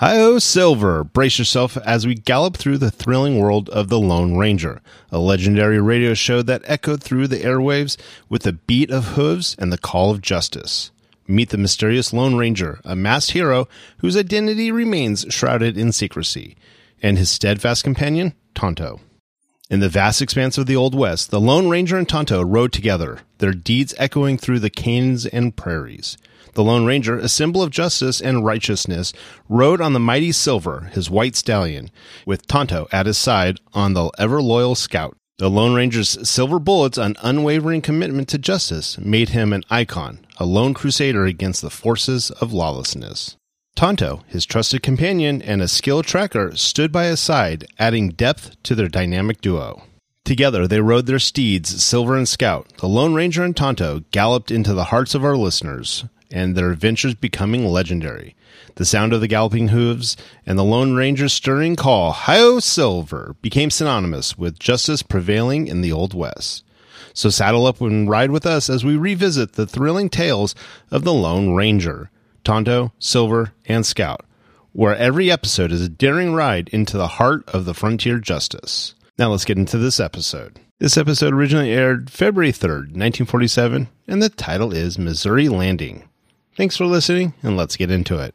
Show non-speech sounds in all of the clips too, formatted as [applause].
Hi-oh, Silver! Brace yourself as we gallop through the thrilling world of The Lone Ranger, a legendary radio show that echoed through the airwaves with the beat of hooves and the call of justice. Meet the mysterious Lone Ranger, a masked hero whose identity remains shrouded in secrecy, and his steadfast companion, Tonto. In the vast expanse of the Old West, the Lone Ranger and Tonto rode together, their deeds echoing through the canyons and prairies. The Lone Ranger, a symbol of justice and righteousness, rode on the mighty Silver, his white stallion, with Tonto at his side on the ever loyal Scout. The Lone Ranger's silver bullets and unwavering commitment to justice made him an icon, a lone crusader against the forces of lawlessness. Tonto, his trusted companion and a skilled tracker, stood by his side, adding depth to their dynamic duo. Together, they rode their steeds, Silver and Scout. The Lone Ranger and Tonto galloped into the hearts of our listeners, and their adventures becoming legendary. The sound of the galloping hooves and the Lone Ranger's stirring call, Hi-Yo Silver, became synonymous with justice prevailing in the Old West. So saddle up and ride with us as we revisit the thrilling tales of the Lone Ranger, Tonto, Silver, and Scout, where every episode is a daring ride into the heart of the frontier justice. Now let's get into this episode. This episode originally aired February 3rd, 1947, and the title is Missouri Landing. Thanks for listening, and let's get into it.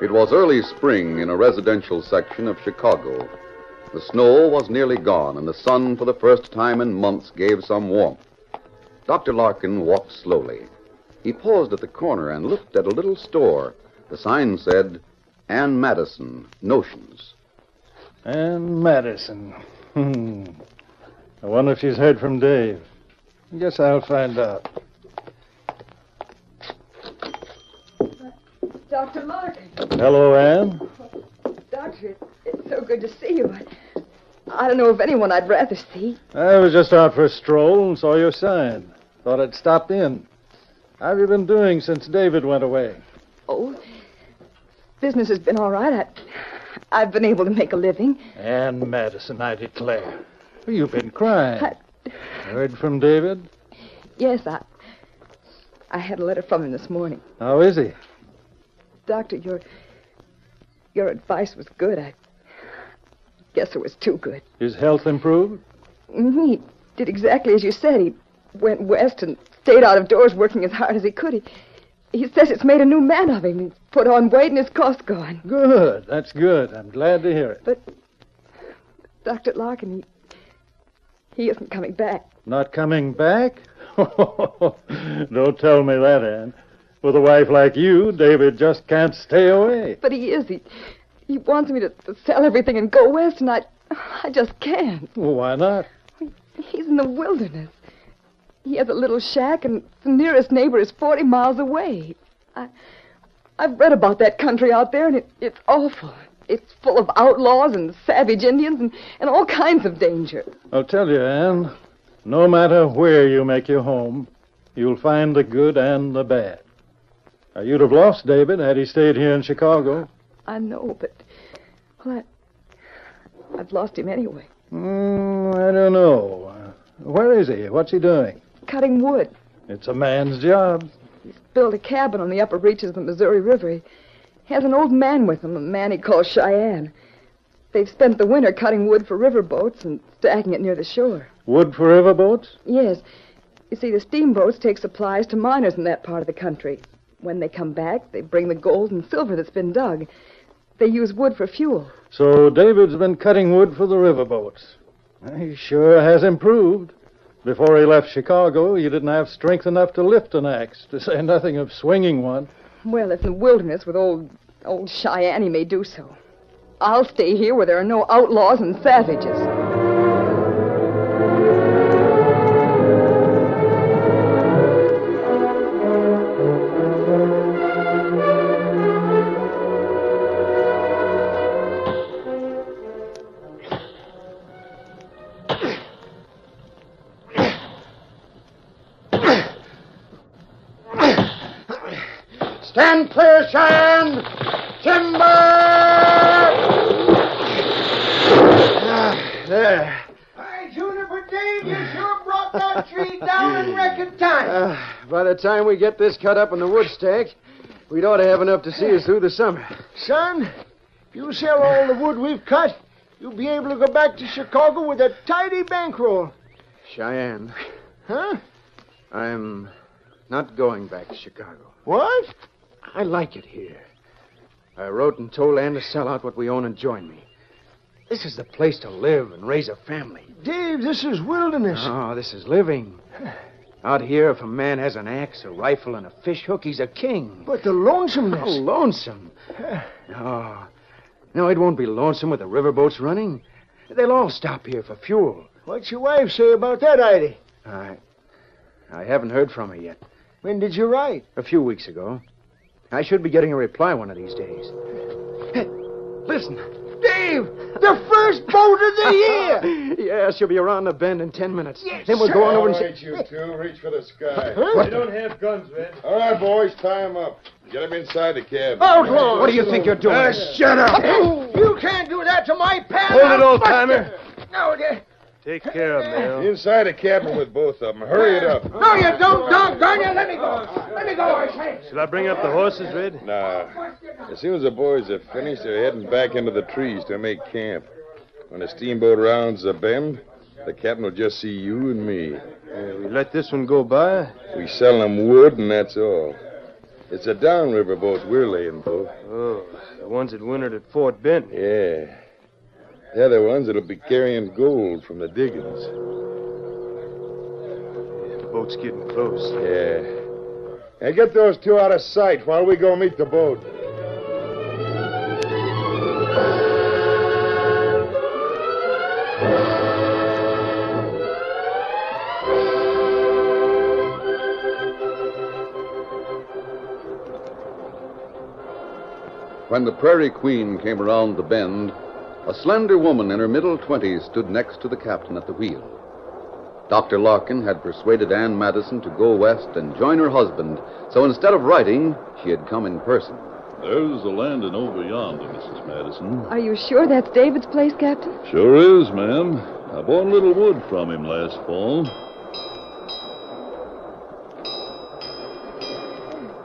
It was early spring in a residential section of Chicago. The snow was nearly gone, and the sun, for the first time in months, gave some warmth. Dr. Larkin walked slowly. He paused at the corner and looked at a little store. The sign said, Ann Madison, Notions. Ann Madison. Hmm. I wonder if she's heard from Dave. I Guess I'll find out. Dr. Larkin. Hello, Ann. Doctor, it's, so good to see you. I, don't know of anyone I'd rather see. I was just out for a stroll and saw your sign. Thought I'd stop in. How have you been doing since David went away? Oh, business has been all right. I, I've been able to make a living. Ann Madison, I declare. You've been crying. I, Heard from David? yes, I, I had a letter from him this morning. How is he? Doctor, your your advice was good. I guess it was too good. His health improved? Mhm, He did exactly as you said. He went west and stayed out of doors working as hard as he could. He, he says it's made a new man of him. He's put on weight and his cough's gone. Good. That's good. I'm glad to hear it. But Dr. Larkin, he, he isn't coming back. Not coming back? [laughs] Don't tell me that, Ann. With a wife like you, David just can't stay away. But he is. He, he wants me to, to sell everything and go west, and I, I just can't. Well, why not? He's in the wilderness. He has a little shack, and the nearest neighbor is 40 miles away. I, I've read about that country out there, and it, it's awful. It's full of outlaws and savage Indians and, and all kinds of danger. I'll tell you, Anne, no matter where you make your home, you'll find the good and the bad. Now, you'd have lost David had he stayed here in Chicago. I know, but well, I, I've lost him anyway. Mm, I don't know. Uh, where is he? What's he doing? Cutting wood. It's a man's job. He's built a cabin on the upper reaches of the Missouri River. He has an old man with him, a man he calls Cheyenne. They've spent the winter cutting wood for river boats and stacking it near the shore. Wood for riverboats? Yes. You see, the steamboats take supplies to miners in that part of the country. When they come back, they bring the gold and silver that's been dug. They use wood for fuel. So David's been cutting wood for the riverboats. He sure has improved. Before he left Chicago, he didn't have strength enough to lift an axe, to say nothing of swinging one. Well, if in the wilderness with old old Cheyenne, he may do so. I'll stay here where there are no outlaws and savages. There. Hey, Juniper Dave, you sure brought that tree [laughs] down in record time. Uh, by the time we get this cut up in the wood stack, we'd ought to have enough to see us through the summer. Son, if you sell all the wood we've cut, you'll be able to go back to Chicago with a tidy bankroll. Cheyenne, Huh? I'm not going back to Chicago. What? I like it here. I wrote and told Ann to sell out what we own and join me. This is the place to live and raise a family. Dave, this is wilderness. Oh, this is living. Out here, if a man has an axe, a rifle, and a fish hook, he's a king. But the lonesomeness. How lonesome. No. No, it won't be lonesome with the riverboats running. They'll all stop here for fuel. What's your wife say about that, Idie? I. I haven't heard from her yet. When did you write? A few weeks ago. I should be getting a reply one of these days. Hey, listen. Dave, the first boat of the year. [laughs] yeah, she'll be around the bend in ten minutes. then we'll go on over and All see. you two, reach for the sky. Huh? They don't have guns, Red. All right, boys, tie them up. Get them inside the cab. Outlaws! What do you think you're doing? Ah, shut up. You can't do that to my pal. Hold it, I'll old bust timer. you. No, de- Take care of them, Inside the cabin with both of them. Hurry it up. no, you don't, doggone you. Let me go. Let me go, I say. Should I bring up the horses, Red? Nah. As soon as the boys are finished, they're heading back into the trees to make camp. When the steamboat rounds the bend, the captain will just see you and me. we let this one go by? We sell them wood, and that's all. It's a downriver boat we're laying for. Oh, the ones that wintered at Fort Benton. Yeah. They're the ones that'll be carrying gold from the diggings. The boat's getting close. Yeah. Hey, get those two out of sight while we go meet the boat. When the Prairie Queen came around the bend, a slender woman in her middle twenties stood next to the captain at the wheel. Dr. Larkin had persuaded Ann Madison to go west and join her husband, so instead of writing, she had come in person. There's the landing over yonder, Mrs. Madison. Are you sure that's David's place, Captain? Sure is, ma'am. I bought a little wood from him last fall.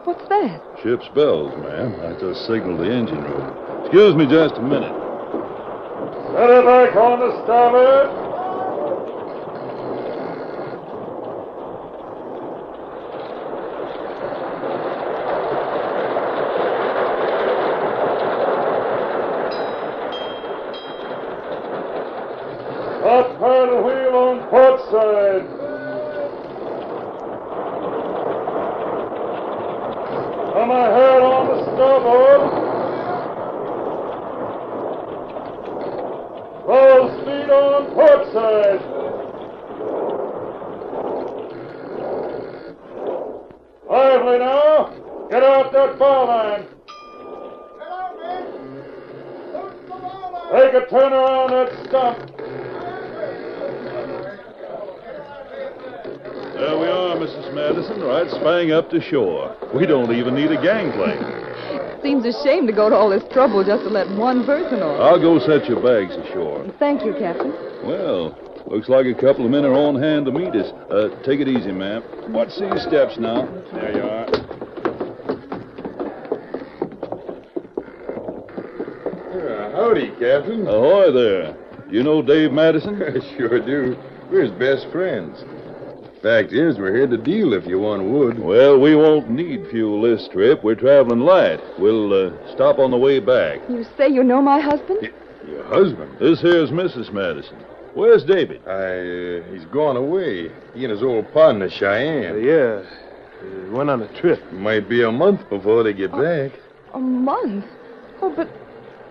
What's that? Ship's bells, ma'am. I just signaled the engine room. Excuse me just a minute. Set her back on the starboard. Up paddle wheel on port side. Come ahead on the starboard. Full speed on port side. Lively now. Oh, get out that bar line. Take a turn around that stump. There we are, Mrs. Madison, right spang up to shore. We don't even need a gangplank. Seems a shame to go to all this trouble just to let one person on. I'll go set your bags ashore. Thank you, Captain. Well, looks like a couple of men are on hand to meet us. Uh, take it easy, ma'am. Watch these steps now. There you are. howdy, Captain. Ahoy there. You know Dave Madison? I [laughs] sure do. We're his best friends. Fact is, we're here to deal if you want wood. Well, we won't need fuel this trip. We're traveling light. We'll uh, stop on the way back. You say you know my husband? Your husband? This here's Mrs. Madison. Where's David? I, uh, he's gone away. He and his old partner, Cheyenne. yeah. He went on a trip. Might be a month before they get back. A month? Oh, but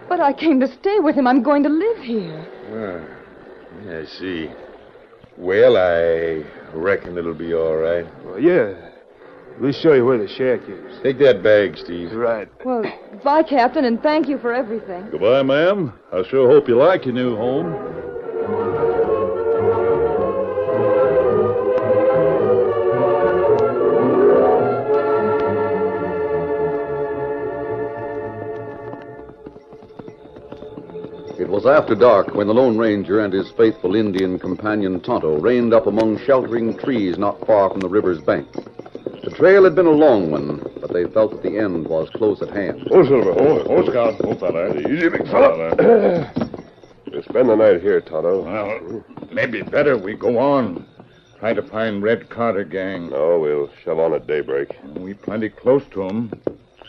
but I came to stay with him. I'm going to live here. Ah, yeah, I see. Well, I reckon it'll be all right. Well, yeah. We'll show you where the shack is. Take that bag, Steve. Right. Well, bye, Captain, and thank you for everything. Goodbye, ma'am. I sure hope you like your new home. After dark when the Lone Ranger and his faithful Indian companion Tonto reined up among sheltering trees not far from the river's bank. The trail had been a long one, but they felt that the end was close at hand. Oh, Silver. Oh, oh, Scout. Oh, fella. Easy, big fella. [clears throat] We'll spend the night here, Tonto. Well, maybe better we go on. Try to find Red Carter gang. No, we'll shove on at daybreak. We plenty close to 'em.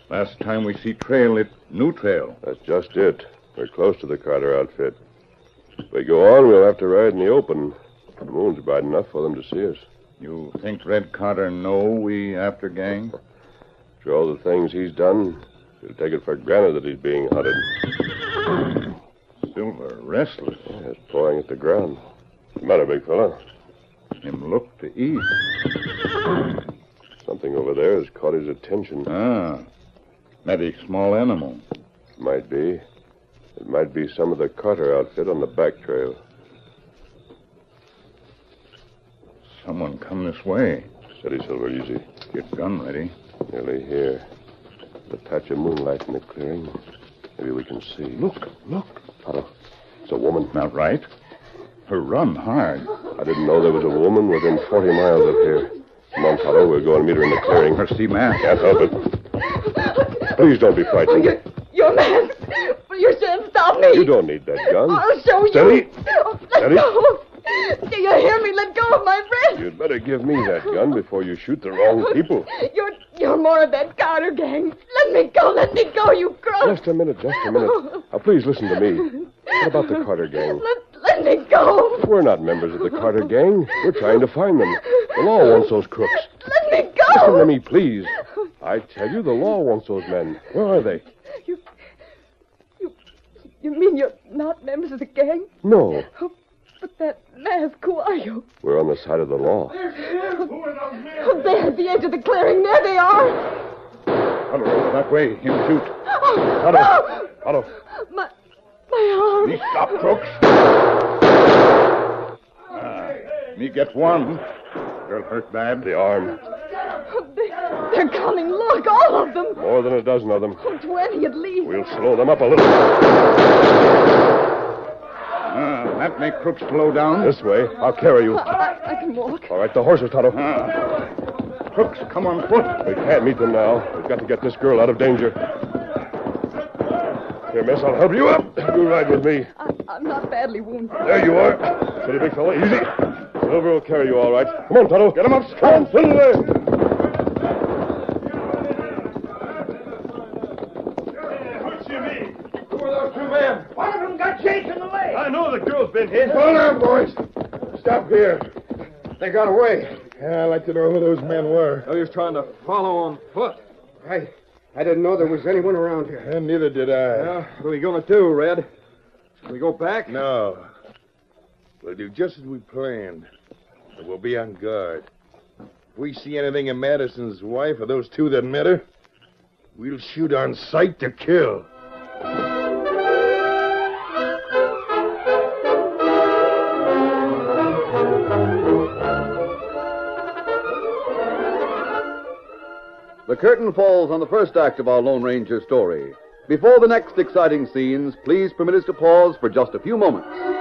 Last time we see trail, it new trail. That's just it. We're close to the Carter outfit. If we go on, we'll have to ride in the open. The moon's bright enough for them to see us. You think Red Carter know we after gang? After all the things he's done, he'll take it for granted that he's being hunted. Silver, restless. Yeah, pawing at the ground. What's the matter, big fella? Him look to eat. Something over there has caught his attention. Ah, maybe small animal. Might be. It might be some of the Carter outfit on the back trail. Someone come this way. Steady, Silver, easy. Get gun ready. Nearly here. The patch of moonlight in the clearing. Maybe we can see. Look, look. Tonto, it's a woman. Not right. Her run hard. I didn't know there was a woman within 40 miles of here. Come on, Tonto, we'll go and meet her in the clearing. Her see mask. Can't help it. [laughs] Please don't be frightened. You're, you're mad. You shan't stop me. You don't need that gun. I'll show Steady. you. Oh, let Steady. go. Do you hear me? Let go of my wrist. You'd better give me that gun before you shoot the wrong people. You're you're more of that Carter gang. Let me go. Let me go. You crook. Just a minute, just a minute. Now, please listen to me. What about the Carter gang? Let, let me go. We're not members of the Carter gang. We're trying to find them. The law wants those crooks. Let me go. Listen to me, please. I tell you, the law wants those men. Where are they? You mean you're not members of the gang? No, But that mask, who are you? we're on the side of the law. who Oh, there at the edge of the clearing. There they are. Otto, that way. Him shoot. Oh, Otto. no. Otto. My, my arm. Me stop, crooks. Ah, me get one. Girl hurt bad. The arm. They, they're coming. Look, all of them. More than a dozen of them. Oh, Twenty at least. We'll slow them up a little. Ah, that make crooks slow down. This way. I'll carry you. I, I can walk. All right, the horses, Tonto. Crooks, come on foot. We can't meet them now. We've got to get this girl out of danger. Here, miss, I'll help you up. You ride with me. I, I'm not badly wounded. There you are. Steady, big fella. Easy. Silver will carry you all right. Come on, Tonto. Get him up. Come on, Silver. Who are those two men? One of them got chased in the leg. I know the girl's been hit. Hold on, boys. Stop here. They got away. Yeah, I'd like to know who those men were. Oh, I was trying to follow on foot. I, I didn't know there was anyone around here. and neither did I. Well, what are we going to do, Red? We go back? No. We'll do just as we planned. We'll be on guard. If we see anything of Madison's wife or those two that met her, we'll shoot on sight to kill. The curtain falls on the first act of our Lone Ranger story. Before the next exciting scenes, please permit us to pause for just a few moments.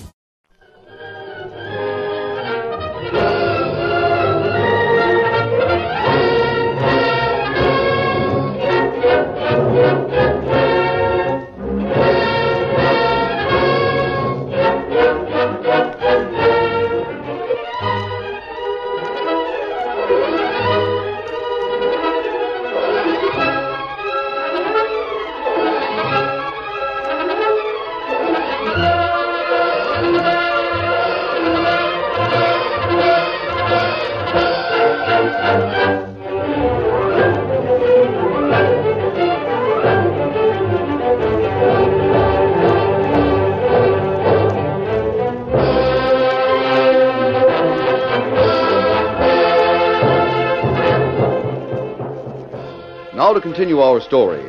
Now to continue our story.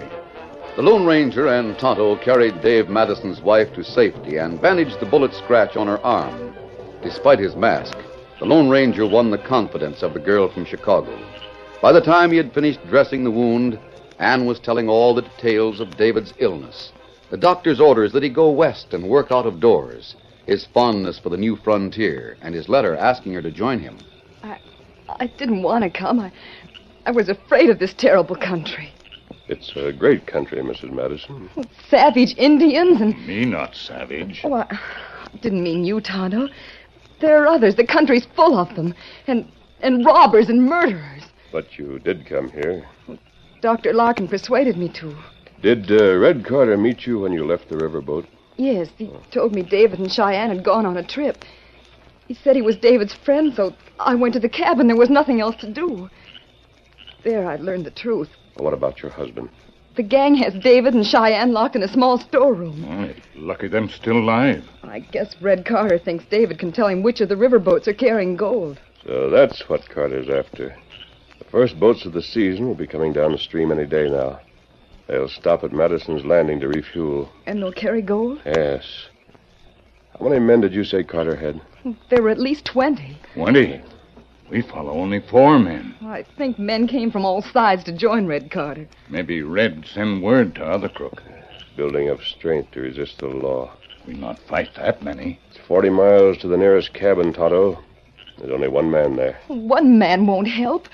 The Lone Ranger and Tonto carried Dave Madison's wife to safety and bandaged the bullet scratch on her arm. Despite his mask, the Lone Ranger won the confidence of the girl from Chicago. By the time he had finished dressing the wound, Anne was telling all the details of David's illness, the doctor's orders that he go west and work out of doors, his fondness for the new frontier, and his letter asking her to join him. I I didn't want to come. I, I was afraid of this terrible country. It's a great country, Mrs. Madison. Savage Indians and. Me not savage. Oh, I didn't mean you, Tonto. There are others. The country's full of them. And and robbers and murderers. But you did come here. Dr. Larkin persuaded me to. Did uh, Red Carter meet you when you left the riverboat? Yes, he told me David and Cheyenne had gone on a trip. He said he was David's friend, so I went to the cabin. There was nothing else to do. There, I learned the truth. What about your husband? The gang has David and Cheyenne locked in a small storeroom. Oh, lucky them still alive. I guess Red Carter thinks David can tell him which of the riverboats are carrying gold. So that's what Carter's after. The first boats of the season will be coming down the stream any day now. They'll stop at Madison's Landing to refuel. And they'll carry gold? Yes. How many men did you say Carter had? There were at least 20. Twenty. We follow only four men. I think men came from all sides to join Red Carter. Maybe Red send word to other crook. Building up strength to resist the law. We not fight that many. It's 40 miles to the nearest cabin, Tonto. There's only one man there. One man won't help.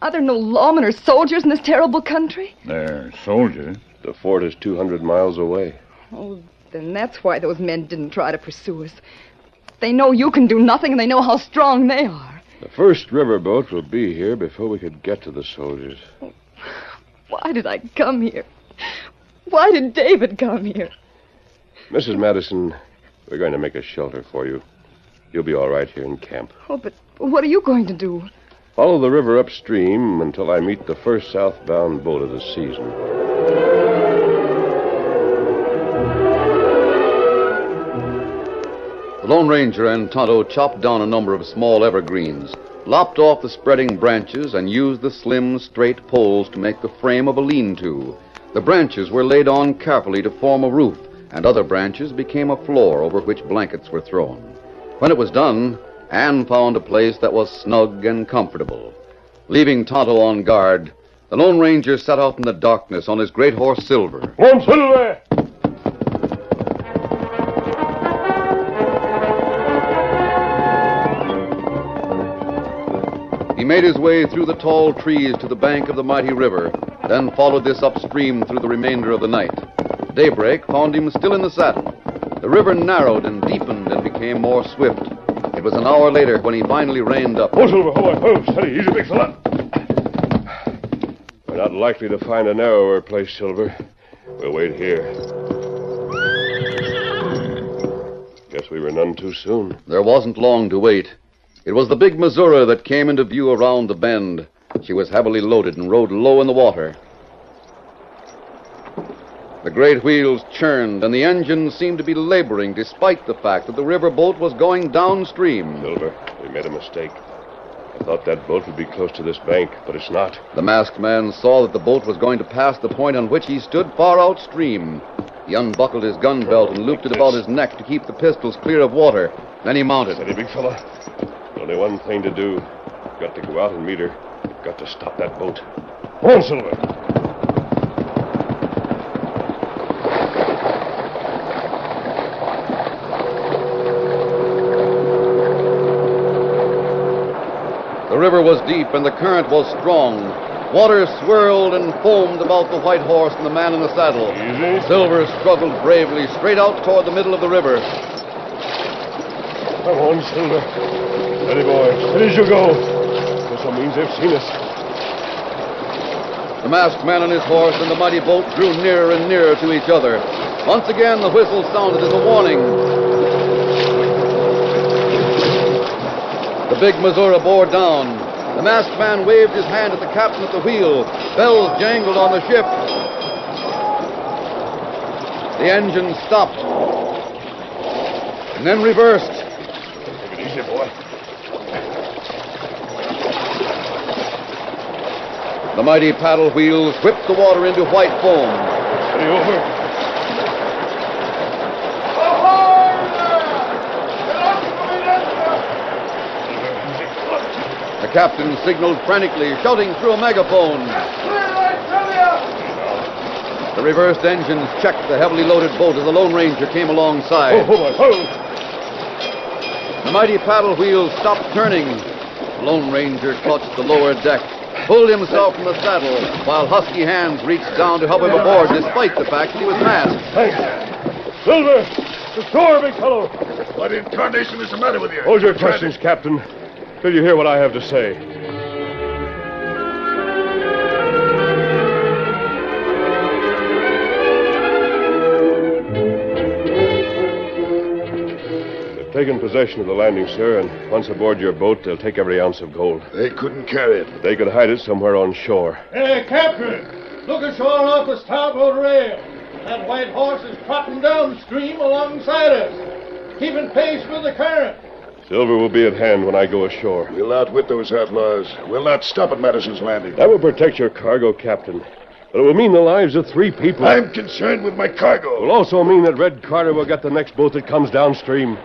Are there no lawmen or soldiers in this terrible country? They're soldiers. The fort is 200 miles away. Oh, then that's why those men didn't try to pursue us. They know you can do nothing, and they know how strong they are. The first riverboat will be here before we could get to the soldiers. Why did I come here? Why did David come here? Mrs. Madison, we're going to make a shelter for you. You'll be all right here in camp. Oh, but what are you going to do? Follow the river upstream until I meet the first southbound boat of the season. The Lone Ranger and Tonto chopped down a number of small evergreens, lopped off the spreading branches, and used the slim, straight poles to make the frame of a lean to. The branches were laid on carefully to form a roof, and other branches became a floor over which blankets were thrown. When it was done, Anne found a place that was snug and comfortable. Leaving Tonto on guard, the Lone Ranger set out in the darkness on his great horse Silver. One Silver! Made his way through the tall trees to the bank of the mighty river, then followed this upstream through the remainder of the night. Daybreak found him still in the saddle. The river narrowed and deepened and became more swift. It was an hour later when he finally reined up. Oh, Silver, hold on. Oh, steady. Easy, big fella. We're not likely to find a narrower place, Silver. We'll wait here. Guess we were none too soon. There wasn't long to wait. It was the big Missouri that came into view around the bend. She was heavily loaded and rode low in the water. The great wheels churned, and the engine seemed to be laboring despite the fact that the river boat was going downstream. Silver, we made a mistake. I thought that boat would be close to this bank, but it's not. The masked man saw that the boat was going to pass the point on which he stood far outstream. He unbuckled his gun belt and looped it about his neck to keep the pistols clear of water. Then he mounted. Steady, big fella. Only one thing to do. Got to go out and meet her. Got to stop that boat. One Silver. The river was deep and the current was strong. Water swirled and foamed about the white horse and the man in the saddle. Easy. Silver struggled bravely straight out toward the middle of the river. Come on, Silver. Steady, boy. Steady as you go. This means they've seen us. The masked man and his horse and the mighty boat drew nearer and nearer to each other. Once again, the whistle sounded as a warning. The big Missouri bore down. The masked man waved his hand at the captain at the wheel. Bells jangled on the ship. The engine stopped. And then reversed. Easy, boy. The mighty paddle wheels whipped the water into white foam. Steady over. The captain signaled frantically, shouting through a megaphone. The reversed engines checked the heavily loaded boat as the Lone Ranger came alongside. Ho, ho, ho. The mighty paddle wheels stopped turning. The Lone Ranger clutched the lower deck, pulled himself from the saddle, while husky hands reached down to help him aboard, despite the fact that he was masked. Hey, Silver! The shore, big fellow! What in tarnation is the matter with you? Hold your questions, Captain, till you hear what I have to say. Taken possession of the landing, sir, and once aboard your boat, they'll take every ounce of gold. They couldn't carry it. They could hide it somewhere on shore. Hey, Captain! Look ashore off the starboard rail. That white horse is trotting downstream alongside us, keeping pace with the current. Silver will be at hand when I go ashore. We'll outwit those outlaws. We'll not stop at Madison's Landing. That will protect your cargo, Captain. But it will mean the lives of three people. I'm concerned with my cargo. It will also mean that Red Carter will get the next boat that comes downstream.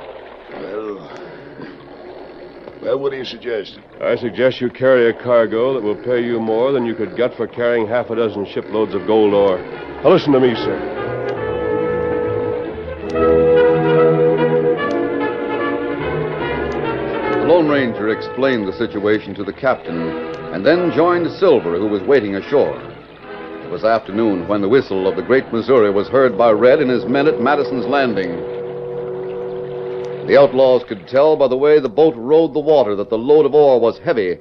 Well, well, what do you suggest? I suggest you carry a cargo that will pay you more than you could get for carrying half a dozen shiploads of gold ore. Now listen to me, sir. The Lone Ranger explained the situation to the captain and then joined Silver, who was waiting ashore. It was afternoon when the whistle of the Great Missouri was heard by Red and his men at Madison's Landing. The outlaws could tell by the way the boat rode the water that the load of ore was heavy.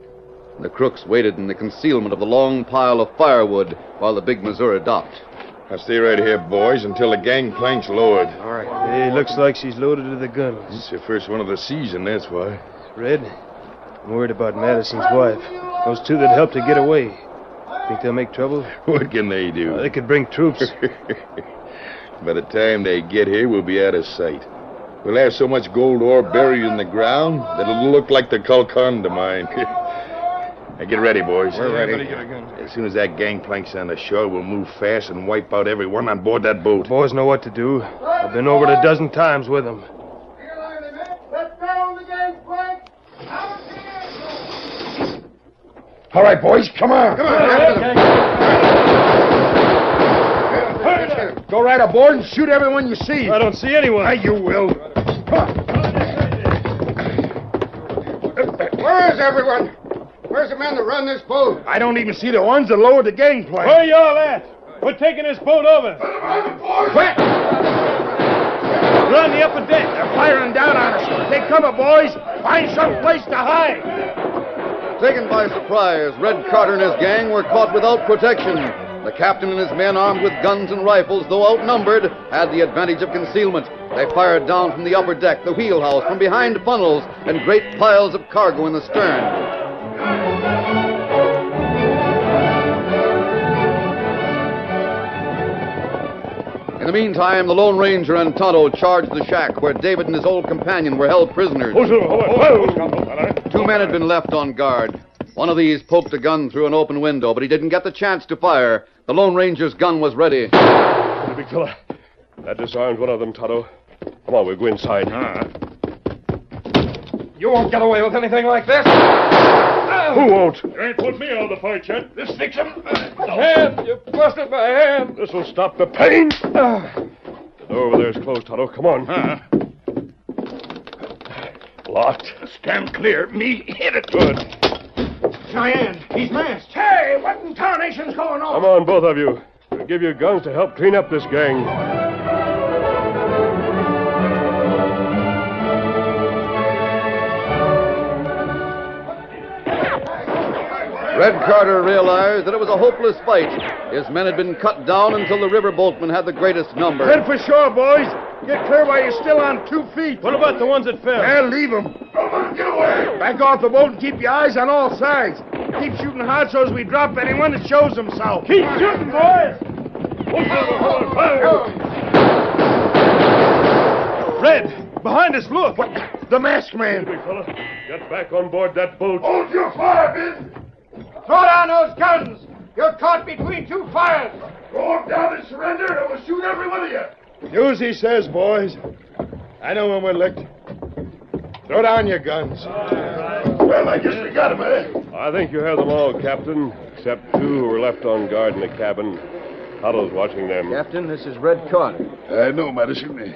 And the crooks waited in the concealment of the long pile of firewood while the big Missouri docked. Now stay right here, boys, until the gangplank's lowered. All right. Hey, looks like she's loaded to the guns. It's the first one of the season, that's why. Red, I'm worried about Madison's wife. Those two that helped her get away. Think they'll make trouble? [laughs] What can they do? Uh, they could bring troops. [laughs] By the time they get here, we'll be out of sight. We'll have so much gold ore buried in the ground that it'll look like the Golconda mine. [laughs] now get ready, boys. We're ready. Get a gun. As soon as that gangplank's on the shore, we'll move fast and wipe out everyone on board that boat. Boys know what to do. I've been over it a dozen times with them. All right, boys, come on. Come on. Go right aboard and shoot everyone you see. I don't see anyone. Ah, you will. Where is everyone? Where's the men that run this boat? I don't even see the ones that lowered the gangplank. Where y'all at? We're taking this boat over. Quick! We're on the upper deck. They're firing down on us. Take cover, boys. Find some place to hide. Taken by surprise, Red Carter and his gang were caught without protection. The captain and his men, armed with guns and rifles, though outnumbered, had the advantage of concealment. They fired down from the upper deck, the wheelhouse, from behind funnels, and great piles of cargo in the stern. In the meantime, the Lone Ranger and Tonto charged the shack where David and his old companion were held prisoners. Two men had been left on guard. One of these poked a gun through an open window, but he didn't get the chance to fire. The Lone Ranger's gun was ready. Hey, big fella. That disarmed one of them, Tonto. Come on, we'll go inside. Ah. You won't get away with anything like this. Who won't? You ain't put me out of the fight yet. This fix him. Hand! You busted my hand! This will stop the pain. Ah. The door over there is closed, Tonto. Come on. Ah. Locked. Stand clear. Me hit it. Good. Cheyenne, he's masked. Hey, what in tarnation's going on? Come on, both of you. We'll give you guns to help clean up this gang. Red Carter realized that it was a hopeless fight. His men had been cut down until the river boatmen had the greatest number. Head for shore, boys. Get clear while you're still on two feet. What about the ones that fell? Yeah, leave them. Get away. Back off the boat and keep your eyes on all sides. Keep shooting hard so as we drop anyone that shows himself. Keep shooting, boys. Red, behind us, look. What? The masked man. Big fella, get back on board that boat. Hold your fire, Ben. Throw down those guns! You're caught between two fires. Go down and surrender, and we'll shoot every one of you. As he says, boys. I know when we're licked. Throw down your guns. Well, I guess we got him, eh? I think you have them all, Captain, except two who were left on guard in the cabin. Huddle's watching them. Captain, this is Red Carter. I know, Madison.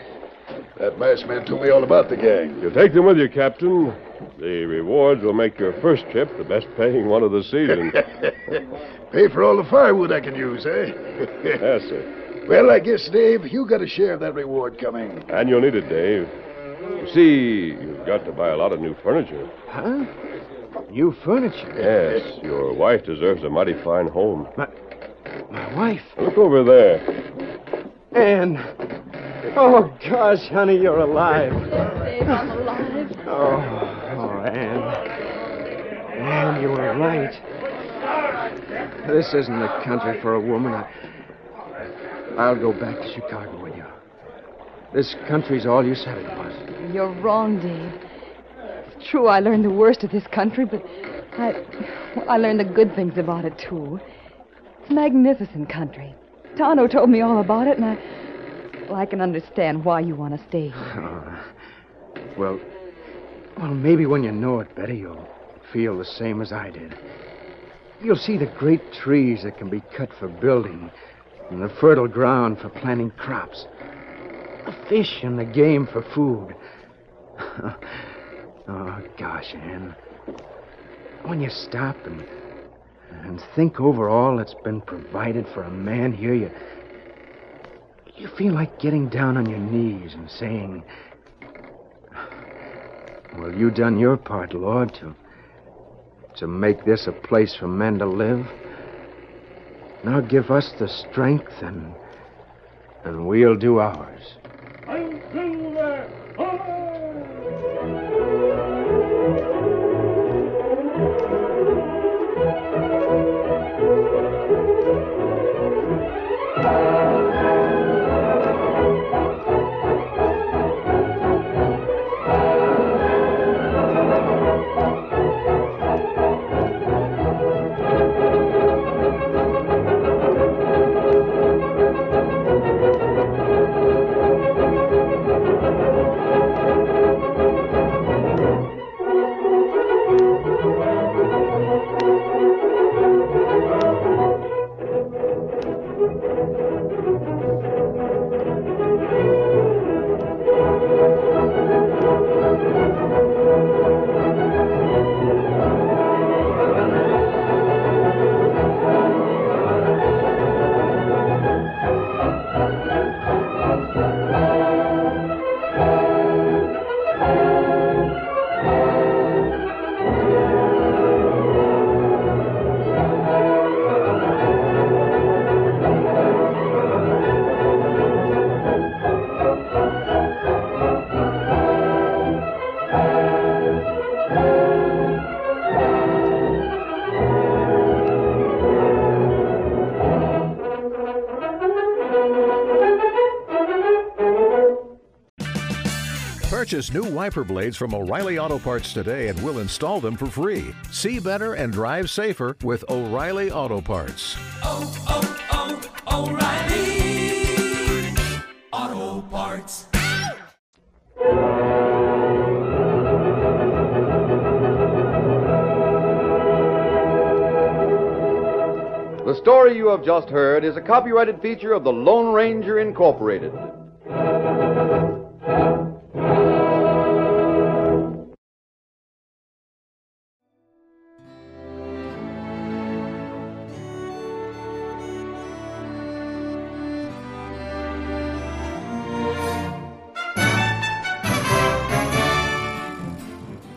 That masked man told me all about the gang. You take them with you, Captain. The rewards will make your first trip the best paying one of the season. [laughs] Pay for all the firewood I can use, eh? yes, sir. Well, I guess, Dave, you got a share of that reward coming. And you'll need it, Dave. You see, you've got to buy a lot of new furniture. Huh? New furniture? Yes, your wife deserves a mighty fine home. My, my wife? Look over there. Anne. Oh, gosh, honey, you're alive. Dave, I'm alive. Oh, oh, Anne. Anne, you were right. This isn't the country for a woman. I, I'll go back to Chicago with you. This country's all you said it was. You're wrong, Dave. It's true I learned the worst of this country, but I, well, I learned the good things about it, too. It's a magnificent country. Tonto told me all about it, and I, well, I can understand why you want to stay here. [laughs] Oh, well, well, maybe when you know it better, you'll feel the same as I did. You'll see the great trees that can be cut for building, and the fertile ground for planting crops, the fish and the game for food. [laughs] oh, gosh, Anne. When you stop and and think over all that's been provided for a man here, you you feel like getting down on your knees and saying, "Well, you done your part, Lord, to to make this a place for men to live. Now give us the strength and and we'll do ours." Silver, over! Purchase new wiper blades from O'Reilly Auto Parts today and we'll install them for free. See better and drive safer with O'Reilly Auto Parts. oh, oh, oh O'Reilly Auto Parts. The story you have just heard is a copyrighted feature of the Lone Ranger Incorporated.